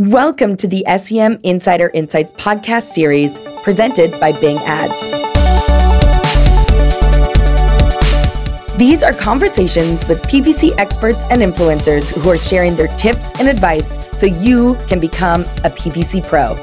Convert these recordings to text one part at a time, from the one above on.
Welcome to the SEM Insider Insights podcast series presented by Bing Ads. These are conversations with PPC experts and influencers who are sharing their tips and advice so you can become a PPC pro.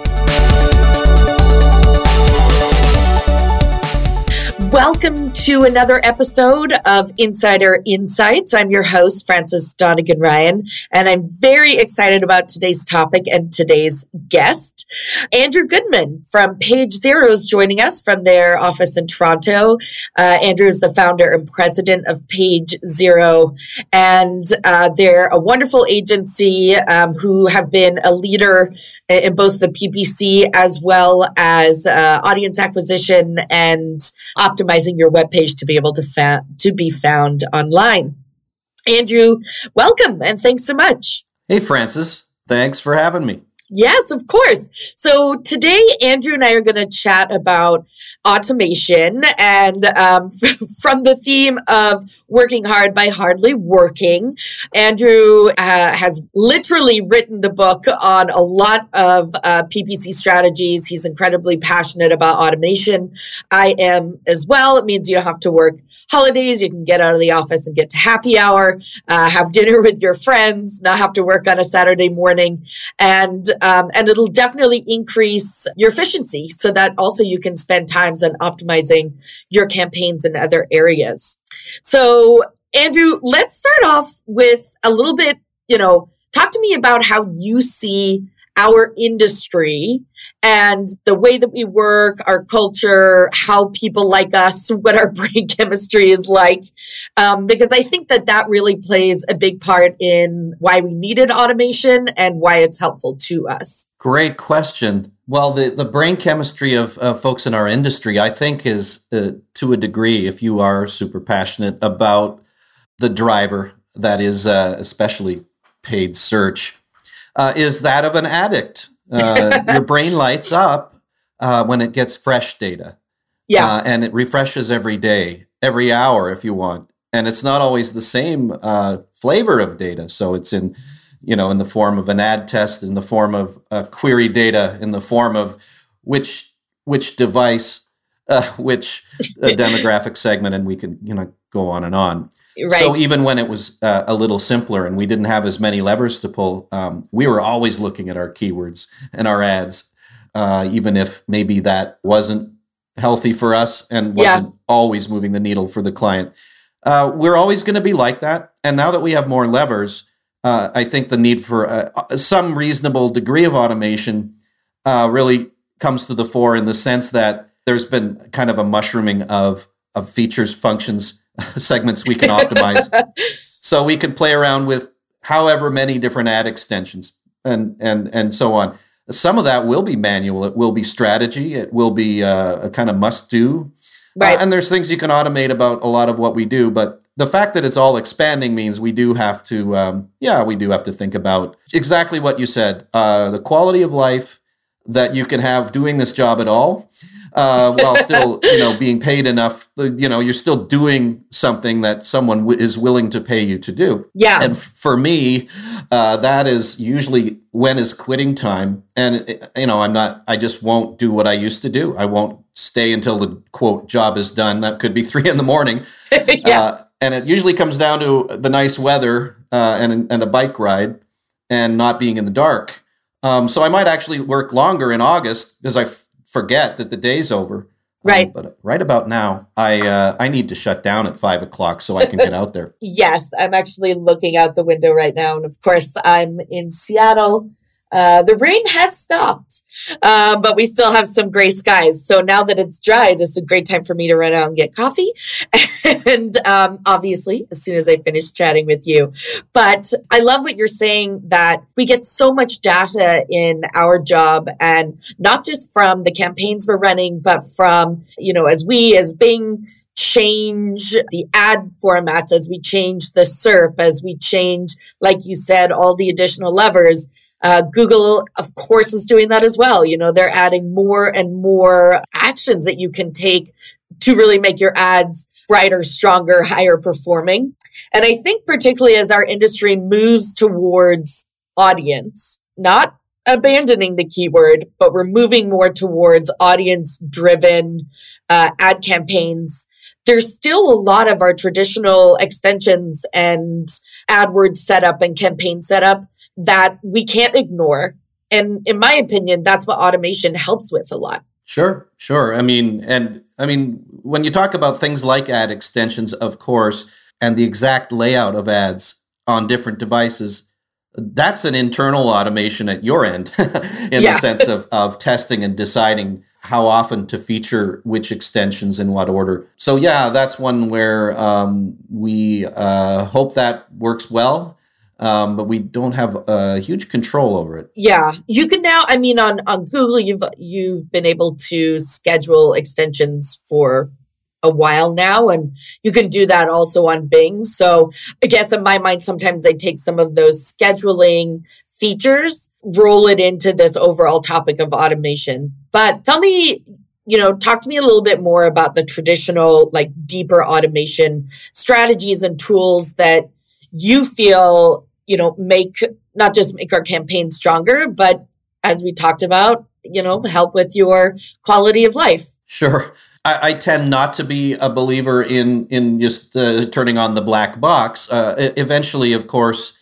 Welcome to another episode of Insider Insights. I'm your host, Frances Donegan Ryan, and I'm very excited about today's topic and today's guest. Andrew Goodman from Page Zero is joining us from their office in Toronto. Uh, Andrew is the founder and president of Page Zero, and uh, they're a wonderful agency um, who have been a leader in both the PPC as well as uh, audience acquisition and optimizing your web page to be able to fa- to be found online. Andrew, welcome and thanks so much. Hey, Frances. Thanks for having me. Yes, of course. So today, Andrew and I are going to chat about automation and um, from the theme of working hard by hardly working. Andrew uh, has literally written the book on a lot of uh, PPC strategies. He's incredibly passionate about automation. I am as well. It means you don't have to work holidays. You can get out of the office and get to happy hour, uh, have dinner with your friends, not have to work on a Saturday morning. And um, and it'll definitely increase your efficiency so that also you can spend times on optimizing your campaigns in other areas. So, Andrew, let's start off with a little bit, you know, talk to me about how you see our industry and the way that we work, our culture, how people like us, what our brain chemistry is like. Um, because I think that that really plays a big part in why we needed automation and why it's helpful to us. Great question. Well, the, the brain chemistry of uh, folks in our industry, I think, is uh, to a degree, if you are super passionate about the driver that is uh, especially paid search, uh, is that of an addict uh, your brain lights up uh, when it gets fresh data. Yeah. Uh, and it refreshes every day, every hour if you want. And it's not always the same uh, flavor of data. So it's in, you know, in the form of an ad test, in the form of query data, in the form of which which device, uh, which demographic segment, and we can, you know, go on and on. Right. So even when it was uh, a little simpler and we didn't have as many levers to pull, um, we were always looking at our keywords and our ads, uh, even if maybe that wasn't healthy for us and wasn't yeah. always moving the needle for the client. Uh, we're always going to be like that. And now that we have more levers, uh, I think the need for uh, some reasonable degree of automation uh, really comes to the fore in the sense that there's been kind of a mushrooming of of features, functions, segments we can optimize. so we can play around with however many different ad extensions and and and so on. Some of that will be manual. It will be strategy. It will be uh, a kind of must do. Uh, right. Uh, and there's things you can automate about a lot of what we do, but the fact that it's all expanding means we do have to, um, yeah, we do have to think about exactly what you said: uh, the quality of life that you can have doing this job at all, uh, while still you know being paid enough you know you're still doing something that someone w- is willing to pay you to do. Yeah. And for me uh, that is usually when is quitting time. And uh, you know i'm not i just won't do what i used to do. I won't stay until the quote job is done. That could be three in the morning. Yeah. Uh, and it usually comes down to the nice weather uh, and, and a bike ride and not being in the dark um, so I might actually work longer in August because I forget that the day's over. Um, right. Um, but right about now, I uh, I need to shut down at five o'clock so I can get out there. yes, I'm actually looking out the window right now, and of course, I'm in Seattle. Uh, the rain has stopped, uh, but we still have some gray skies. So now that it's dry, this is a great time for me to run out and get coffee. and um, obviously, as soon as I finish chatting with you. But I love what you're saying that we get so much data in our job and not just from the campaigns we're running, but from, you know, as we, as Bing, change the ad formats, as we change the SERP, as we change, like you said, all the additional levers uh, Google, of course, is doing that as well. You know, they're adding more and more actions that you can take to really make your ads brighter, stronger, higher performing. And I think particularly as our industry moves towards audience, not abandoning the keyword, but we're moving more towards audience driven uh, ad campaigns. There's still a lot of our traditional extensions and AdWords setup and campaign setup that we can't ignore. And in my opinion, that's what automation helps with a lot. Sure, sure. I mean, and I mean, when you talk about things like ad extensions, of course, and the exact layout of ads on different devices, that's an internal automation at your end in yeah. the sense of, of testing and deciding how often to feature which extensions in what order. So yeah, that's one where um, we uh, hope that works well. Um, but we don't have a huge control over it. Yeah, you can now. I mean, on on Google, you've you've been able to schedule extensions for a while now and you can do that also on Bing. So I guess in my mind, sometimes I take some of those scheduling features, roll it into this overall topic of automation. But tell me, you know, talk to me a little bit more about the traditional, like deeper automation strategies and tools that you feel, you know, make not just make our campaign stronger, but as we talked about, you know, help with your quality of life. Sure. I, I, tend not to be a believer in in just uh, turning on the black box. Uh, eventually, of course,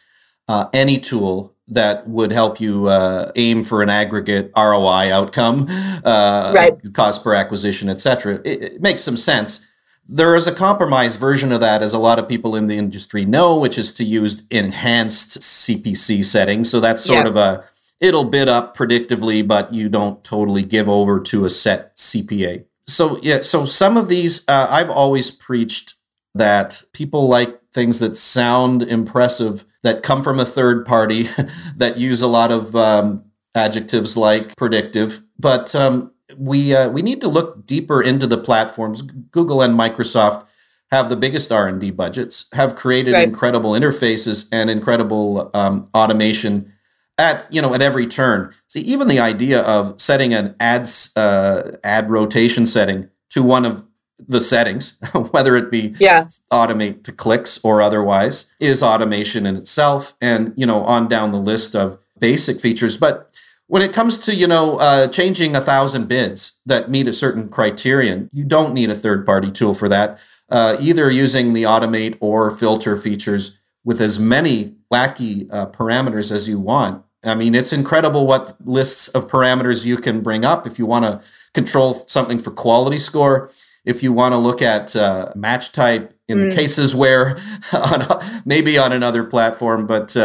uh, any tool that would help you uh, aim for an aggregate ROI outcome, uh, right. cost per acquisition, etc., it, it makes some sense. There is a compromise version of that, as a lot of people in the industry know, which is to use enhanced CPC settings. So that's sort yeah. of a it'll bid up predictively, but you don't totally give over to a set CPA so yeah, so some of these uh, I've always preached that people like things that sound impressive that come from a third party that use a lot of um, adjectives like predictive, but um, we uh, we need to look deeper into the platforms. Google and Microsoft have the biggest R and D budgets, have created right. incredible interfaces and incredible um, automation at you know at every turn. See, even the idea of setting an ads uh, ad rotation setting to one of the settings, whether it be yeah. automate to clicks or otherwise, is automation in itself, and you know on down the list of basic features. But when it comes to you know uh, changing a thousand bids that meet a certain criterion, you don't need a third party tool for that. Uh, either using the automate or filter features with as many wacky uh, parameters as you want. I mean, it's incredible what lists of parameters you can bring up if you want to control something for quality score. If you want to look at uh, match type in mm. cases where, on maybe on another platform, but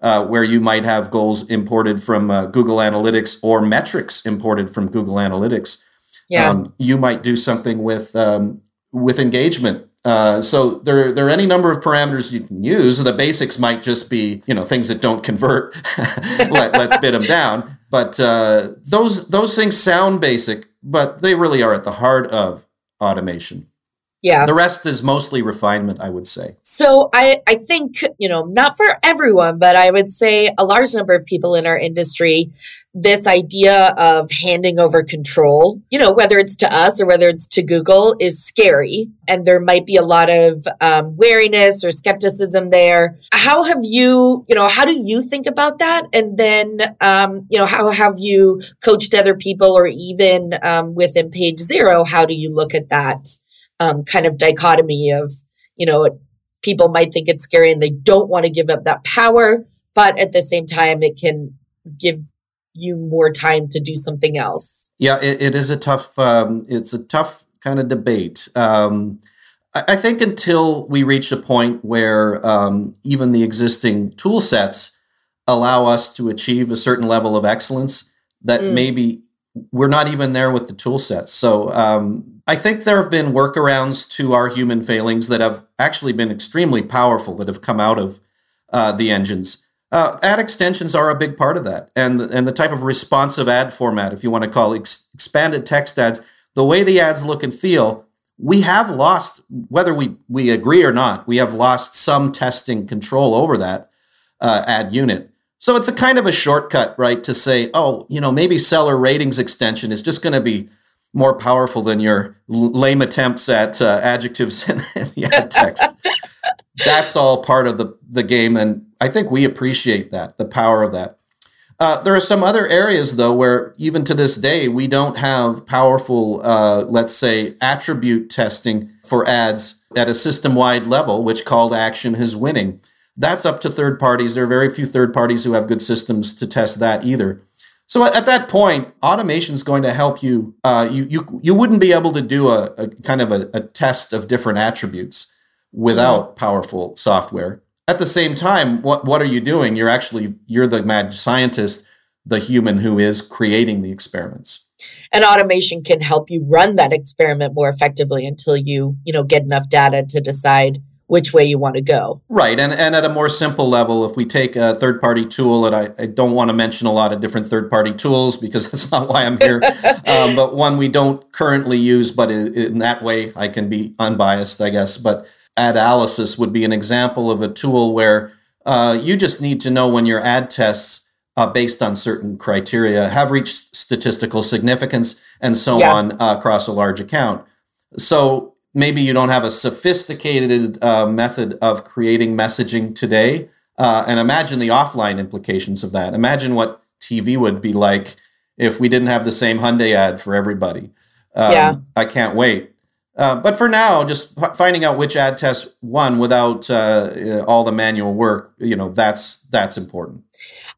uh, where you might have goals imported from uh, Google Analytics or metrics imported from Google Analytics, yeah. Um, you might do something with um, with engagement uh, so there, there are any number of parameters you can use. The basics might just be, you know, things that don't convert. Let, us bid them down. But uh, those those things sound basic, but they really are at the heart of automation. Yeah. The rest is mostly refinement, I would say. So I, I think, you know, not for everyone, but I would say a large number of people in our industry, this idea of handing over control, you know, whether it's to us or whether it's to Google is scary. And there might be a lot of um, wariness or skepticism there. How have you, you know, how do you think about that? And then, um, you know, how have you coached other people or even um, within page zero? How do you look at that? Um, kind of dichotomy of, you know, people might think it's scary and they don't want to give up that power, but at the same time, it can give you more time to do something else. Yeah, it, it is a tough, um, it's a tough kind of debate. Um, I, think until we reach a point where um, even the existing tool sets allow us to achieve a certain level of excellence, that mm. maybe we're not even there with the tool sets. So um, I think there have been workarounds to our human failings that have actually been extremely powerful that have come out of uh, the engines. Uh, ad extensions are a big part of that, and and the type of responsive ad format, if you want to call it ex- expanded text ads, the way the ads look and feel, we have lost whether we we agree or not, we have lost some testing control over that uh, ad unit. So it's a kind of a shortcut, right, to say, oh, you know, maybe seller ratings extension is just going to be more powerful than your lame attempts at uh, adjectives in, in the ad text. That's all part of the, the game. And I think we appreciate that, the power of that. Uh, there are some other areas, though, where even to this day, we don't have powerful, uh, let's say, attribute testing for ads at a system wide level, which call to action is winning. That's up to third parties. There are very few third parties who have good systems to test that either. So at that point, automation is going to help you. Uh, you you you wouldn't be able to do a, a kind of a, a, test of different attributes without powerful software. At the same time, what what are you doing? You're actually you're the mad scientist, the human who is creating the experiments. And automation can help you run that experiment more effectively until you you know get enough data to decide which way you want to go. Right. And, and at a more simple level, if we take a third party tool, and I, I don't want to mention a lot of different third party tools because that's not why I'm here, um, but one we don't currently use, but in that way I can be unbiased, I guess. But Adalysis would be an example of a tool where uh, you just need to know when your ad tests, uh, based on certain criteria, have reached statistical significance and so yeah. on uh, across a large account. So maybe you don't have a sophisticated uh, method of creating messaging today. Uh, and imagine the offline implications of that. Imagine what TV would be like if we didn't have the same Hyundai ad for everybody. Um, yeah. I can't wait. Uh, but for now, just f- finding out which ad test won without uh, all the manual work, you know, that's that's important.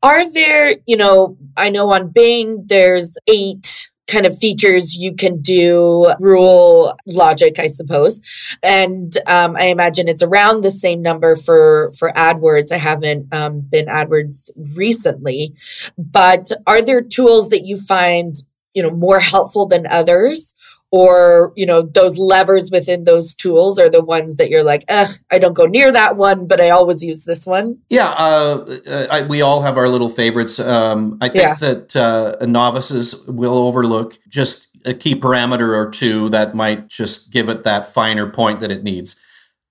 Are there, you know, I know on Bing there's eight kind of features you can do rule logic, I suppose. And um, I imagine it's around the same number for for AdWords. I haven't um, been AdWords recently, but are there tools that you find you know more helpful than others? Or you know those levers within those tools are the ones that you're like ugh i don't go near that one but i always use this one yeah uh, uh I, we all have our little favorites um, i think yeah. that uh, novices will overlook just a key parameter or two that might just give it that finer point that it needs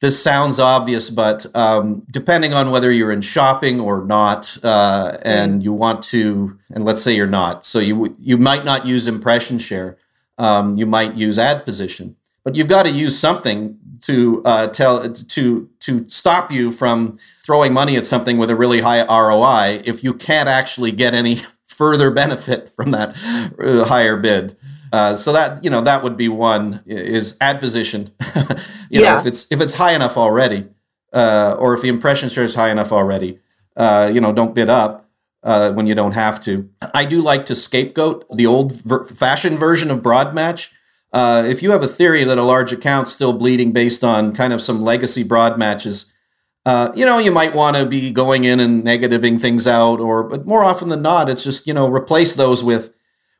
this sounds obvious, but um, depending on whether you're in shopping or not, uh, and mm. you want to, and let's say you're not, so you you might not use impression share um, you might use ad position, but you've got to use something to uh, tell to to stop you from throwing money at something with a really high ROI if you can't actually get any further benefit from that uh, higher bid. Uh, so that you know that would be one is ad position. you yeah. know if it's if it's high enough already, uh, or if the impression share is high enough already, uh, you know don't bid up uh, when you don't have to. I do like to scapegoat the old ver- fashioned version of broad match. Uh, if you have a theory that a large account's still bleeding based on kind of some legacy broad matches, uh, you know, you might want to be going in and negativing things out, or but more often than not, it's just you know replace those with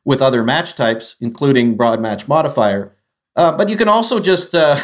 with other match types, including broad match modifier. Uh, but you can also just uh,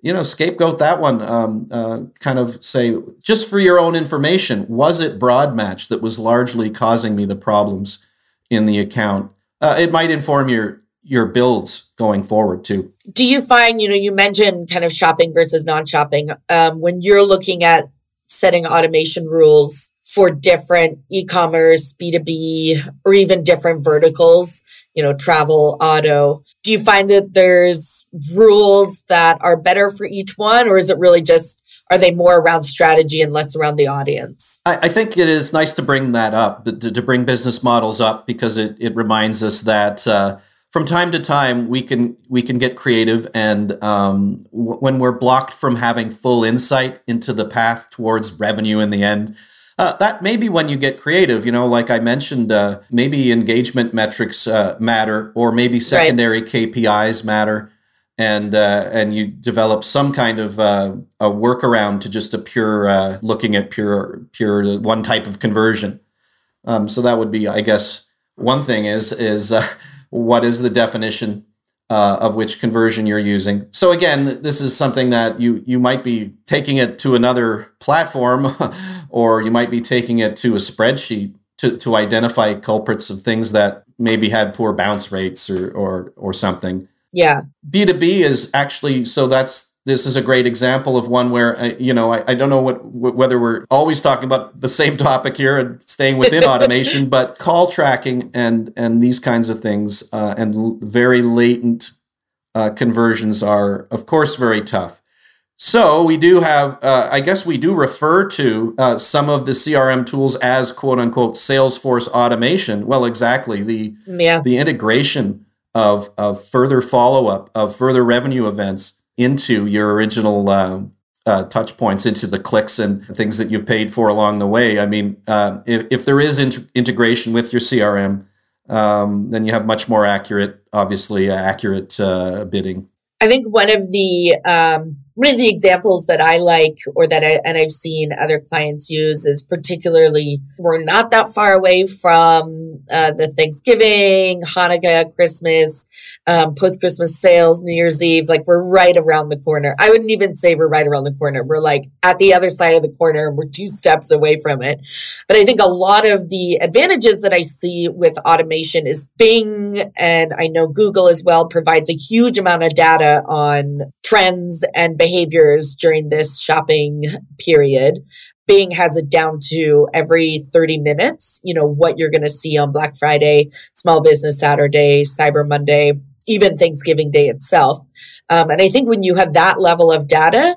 you know, scapegoat that one. Um, uh, kind of say, just for your own information, was it broad match that was largely causing me the problems in the account? Uh, it might inform your your builds going forward too. Do you find, you know, you mentioned kind of shopping versus non-shopping um, when you're looking at setting automation rules for different e-commerce, B2B, or even different verticals, you know, travel, auto. Do you find that there's rules that are better for each one, or is it really just are they more around strategy and less around the audience? I, I think it is nice to bring that up, to, to, bring business models up because it, it reminds us that uh, from time to time we can we can get creative, and um, w- when we're blocked from having full insight into the path towards revenue in the end. Uh, that may be when you get creative, you know, like I mentioned, uh, maybe engagement metrics uh, matter, or maybe secondary right. KPIs matter and uh, and you develop some kind of uh, a workaround to just a pure uh, looking at pure pure one type of conversion. Um, so that would be, I guess, one thing is is uh, what is the definition uh, of which conversion you're using. So again, this is something that you you might be taking it to another platform, or you might be taking it to a spreadsheet to to identify culprits of things that maybe had poor bounce rates or or or something. Yeah. B2B is actually, so that's, this is a great example of one where, uh, you know, I, I don't know what, whether we're always talking about the same topic here and staying within automation, but call tracking and, and these kinds of things uh, and l- very latent uh, conversions are, of course, very tough. So we do have, uh, I guess we do refer to uh, some of the CRM tools as quote unquote Salesforce automation. Well, exactly the yeah. the integration of of further follow up of further revenue events into your original uh, uh, touch points, into the clicks and things that you've paid for along the way. I mean, uh, if, if there is in- integration with your CRM, um, then you have much more accurate, obviously accurate uh, bidding. I think one of the um, one of the examples that I like or that I, and I've seen other clients use is particularly we're not that far away from uh, the Thanksgiving, Hanukkah, Christmas, um, post Christmas sales, New Year's Eve. Like we're right around the corner. I wouldn't even say we're right around the corner. We're like at the other side of the corner and we're two steps away from it. But I think a lot of the advantages that I see with automation is Bing and I know Google as well provides a huge amount of data on trends and behaviors during this shopping period. Bing has it down to every 30 minutes, you know, what you're going to see on Black Friday, Small Business Saturday, Cyber Monday, even Thanksgiving Day itself. Um, and I think when you have that level of data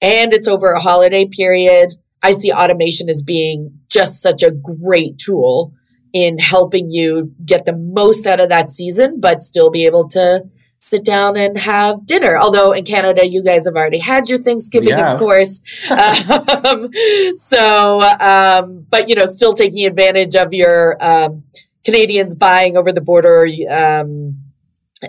and it's over a holiday period, I see automation as being just such a great tool in helping you get the most out of that season, but still be able to sit down and have dinner. Although in Canada, you guys have already had your Thanksgiving, yeah. of course. um, so, um, but you know, still taking advantage of your um, Canadians buying over the border. Um,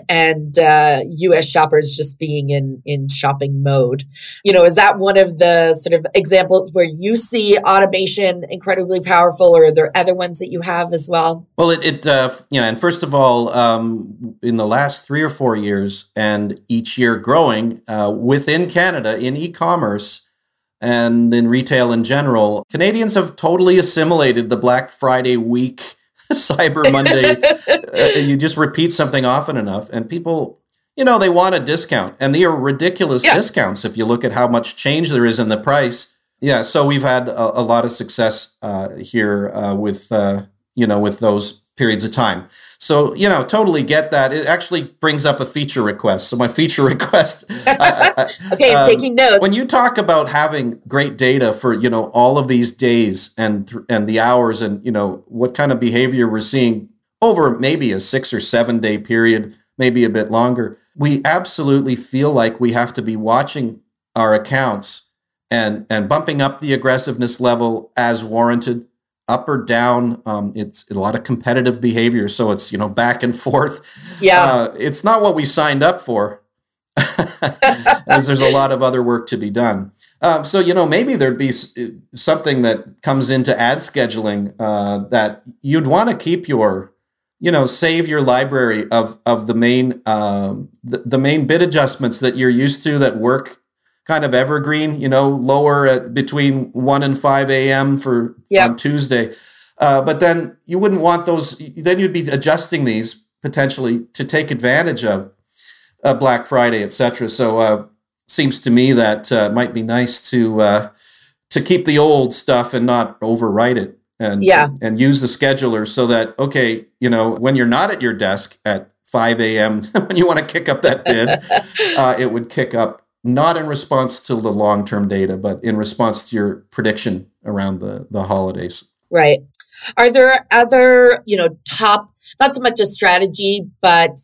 and uh, U.S. shoppers just being in in shopping mode. You know, is that one of the sort of examples where you see automation incredibly powerful, or are there other ones that you have as well? Well, it, it uh, you know, and first of all, um, in the last three or four years, and each year growing uh, within Canada in e-commerce and in retail in general, Canadians have totally assimilated the Black Friday week Cyber Monday. uh, you just repeat something often enough, and people, you know, they want a discount, and they are ridiculous yeah. discounts if you look at how much change there is in the price. Yeah, so we've had a, a lot of success uh, here uh, with uh, you know with those periods of time. So, you know, totally get that. It actually brings up a feature request. So, my feature request. I, I, okay, I'm um, taking notes. When you talk about having great data for, you know, all of these days and and the hours and, you know, what kind of behavior we're seeing over maybe a six or seven day period, maybe a bit longer, we absolutely feel like we have to be watching our accounts and and bumping up the aggressiveness level as warranted up or down. Um, it's a lot of competitive behavior, so it's you know back and forth. Yeah, uh, it's not what we signed up for, as there's a lot of other work to be done. Um, so you know maybe there'd be something that comes into ad scheduling uh, that you'd want to keep your you know save your library of of the main um, the, the main bid adjustments that you're used to that work kind of evergreen, you know, lower at between 1 and 5 a.m. for yep. on Tuesday. Uh, but then you wouldn't want those, then you'd be adjusting these potentially to take advantage of uh, Black Friday, etc. So uh, seems to me that uh, it might be nice to uh, to keep the old stuff and not overwrite it and yeah. and use the scheduler so that okay, you know, when you're not at your desk at 5 a.m. when you want to kick up that bid, uh, it would kick up not in response to the long term data, but in response to your prediction around the, the holidays. Right. Are there other, you know, top, not so much a strategy, but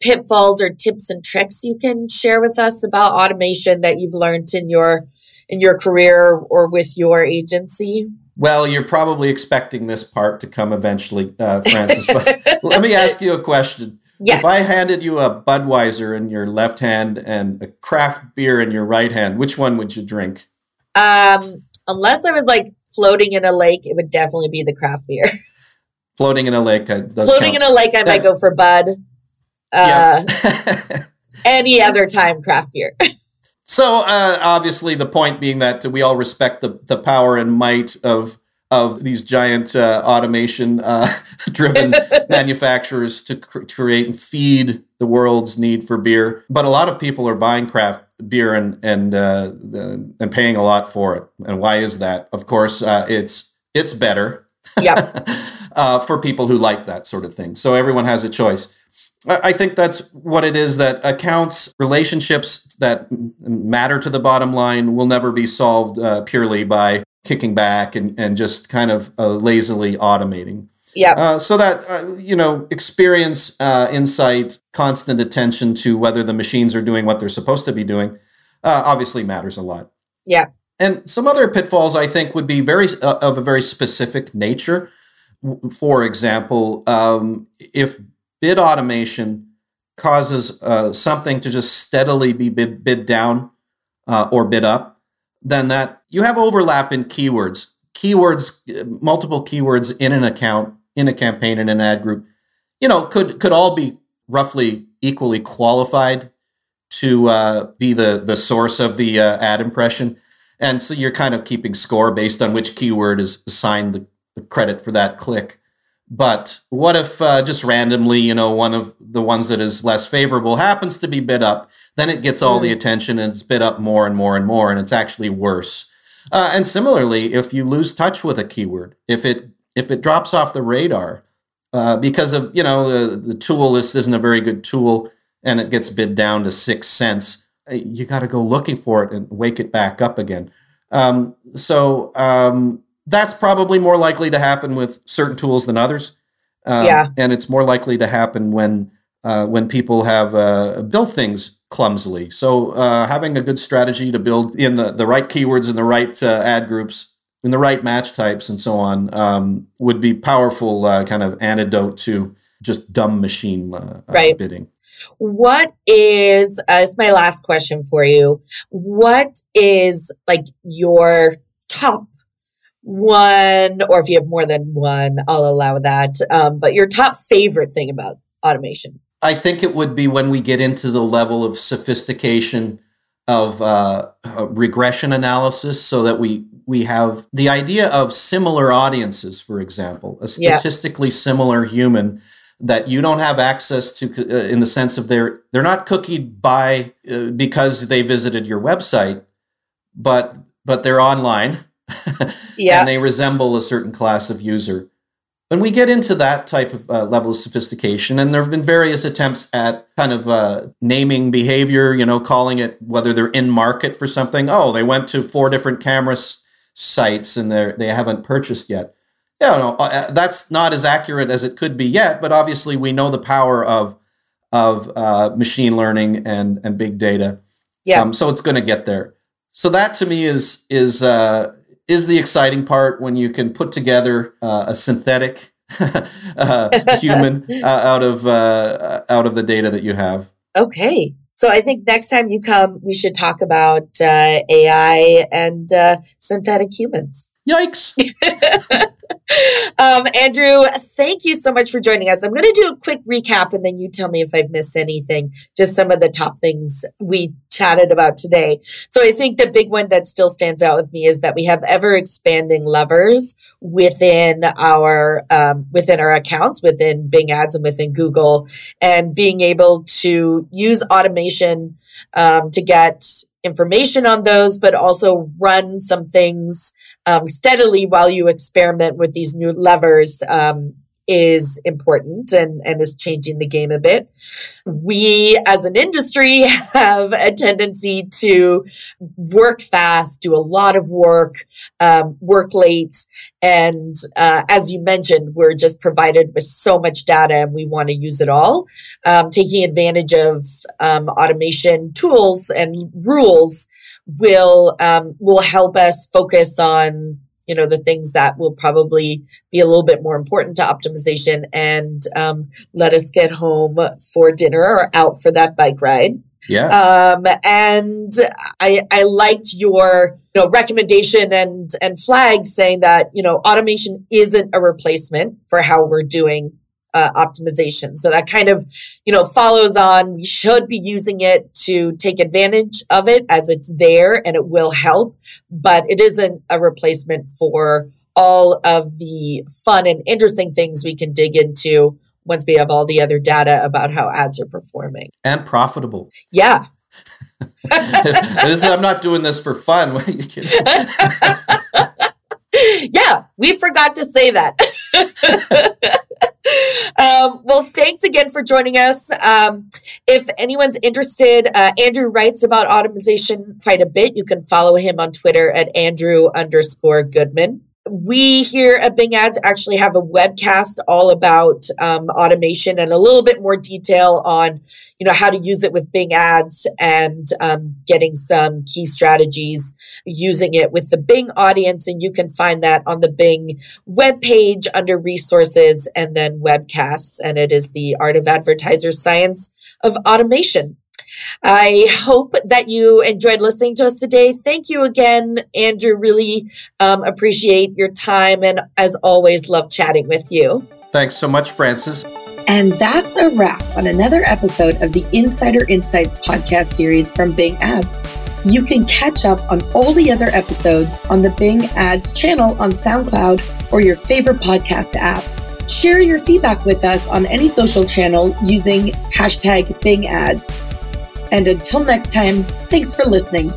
pitfalls or tips and tricks you can share with us about automation that you've learned in your in your career or with your agency? Well, you're probably expecting this part to come eventually, uh, Frances. but let me ask you a question. Yes. If I handed you a Budweiser in your left hand and a craft beer in your right hand, which one would you drink? Um, unless I was like floating in a lake, it would definitely be the craft beer. Floating in a lake. Uh, floating count. in a lake, I that, might go for Bud. Uh, yeah. any other time, craft beer. so uh, obviously, the point being that we all respect the the power and might of of these giant uh, automation uh, driven manufacturers to cr- create and feed the world's need for beer. But a lot of people are buying craft beer and and uh, and paying a lot for it. And why is that? Of course, uh, it's it's better. Yeah. Uh, for people who like that sort of thing. So everyone has a choice. I think that's what it is that accounts, relationships that matter to the bottom line will never be solved uh, purely by kicking back and, and just kind of uh, lazily automating. Yeah. Uh, so that, uh, you know, experience, uh, insight, constant attention to whether the machines are doing what they're supposed to be doing uh, obviously matters a lot. Yeah. And some other pitfalls I think would be very of a very specific nature. For example, um, if bid automation causes uh, something to just steadily be bid, bid down uh, or bid up, then that you have overlap in keywords. Keywords, multiple keywords in an account, in a campaign, in an ad group, you know, could could all be roughly equally qualified to uh, be the the source of the uh, ad impression, and so you're kind of keeping score based on which keyword is assigned the, the credit for that click. But what if uh, just randomly, you know, one of the ones that is less favorable happens to be bid up? Then it gets all mm. the attention and it's bid up more and more and more, and it's actually worse. Uh, and similarly, if you lose touch with a keyword, if it if it drops off the radar uh, because of you know the the tool this isn't a very good tool and it gets bid down to six cents, uh, you got to go looking for it and wake it back up again. Um, so um, that's probably more likely to happen with certain tools than others. Um, yeah, and it's more likely to happen when uh, when people have uh, built things clumsily. So uh, having a good strategy to build in the, the right keywords and the right uh, ad groups, in the right match types, and so on, um, would be powerful uh, kind of antidote to just dumb machine uh, right. bidding. What is, uh, it's my last question for you. What is like your top one, or if you have more than one, I'll allow that. Um, but your top favorite thing about automation? I think it would be when we get into the level of sophistication of uh, uh, regression analysis, so that we we have the idea of similar audiences, for example, a statistically yeah. similar human that you don't have access to uh, in the sense of they're they're not cookied by uh, because they visited your website, but but they're online yeah. and they resemble a certain class of user. When we get into that type of uh, level of sophistication, and there have been various attempts at kind of uh, naming behavior, you know, calling it whether they're in market for something. Oh, they went to four different camera sites and they they haven't purchased yet. Yeah, no, uh, that's not as accurate as it could be yet, but obviously we know the power of of uh, machine learning and and big data. Yeah. Um, so it's going to get there. So that to me is is uh, is the exciting part when you can put together uh, a synthetic uh, human uh, out of uh, out of the data that you have. Okay. So I think next time you come, we should talk about uh, AI and uh, synthetic humans. Yikes. um, Andrew, thank you so much for joining us. I'm going to do a quick recap and then you tell me if I've missed anything, just some of the top things we chatted about today. So I think the big one that still stands out with me is that we have ever expanding levers within our, um, within our accounts, within Bing ads and within Google and being able to use automation, um, to get information on those, but also run some things um, steadily while you experiment with these new levers um, is important and, and is changing the game a bit. We as an industry have a tendency to work fast, do a lot of work, um, work late. And uh, as you mentioned, we're just provided with so much data and we want to use it all. Um, taking advantage of um, automation tools and rules will um, will help us focus on you know the things that will probably be a little bit more important to optimization and um, let us get home for dinner or out for that bike ride. Yeah. Um, and i i liked your you know recommendation and and flag saying that you know automation isn't a replacement for how we're doing uh, optimization. So that kind of, you know, follows on. We should be using it to take advantage of it as it's there and it will help, but it isn't a replacement for all of the fun and interesting things we can dig into once we have all the other data about how ads are performing and profitable. Yeah. this, I'm not doing this for fun. What are you kidding? yeah, we forgot to say that. Um, well, thanks again for joining us. Um, if anyone's interested, uh, Andrew writes about automation quite a bit. You can follow him on Twitter at Andrew underscore Goodman we here at Bing Ads actually have a webcast all about um, automation and a little bit more detail on, you know, how to use it with Bing Ads and um, getting some key strategies using it with the Bing audience. And you can find that on the Bing webpage under resources and then webcasts. And it is the Art of Advertiser Science of Automation. I hope that you enjoyed listening to us today. Thank you again, Andrew. Really um, appreciate your time and, as always, love chatting with you. Thanks so much, Frances. And that's a wrap on another episode of the Insider Insights podcast series from Bing Ads. You can catch up on all the other episodes on the Bing Ads channel on SoundCloud or your favorite podcast app. Share your feedback with us on any social channel using hashtag Bing Ads. And until next time, thanks for listening.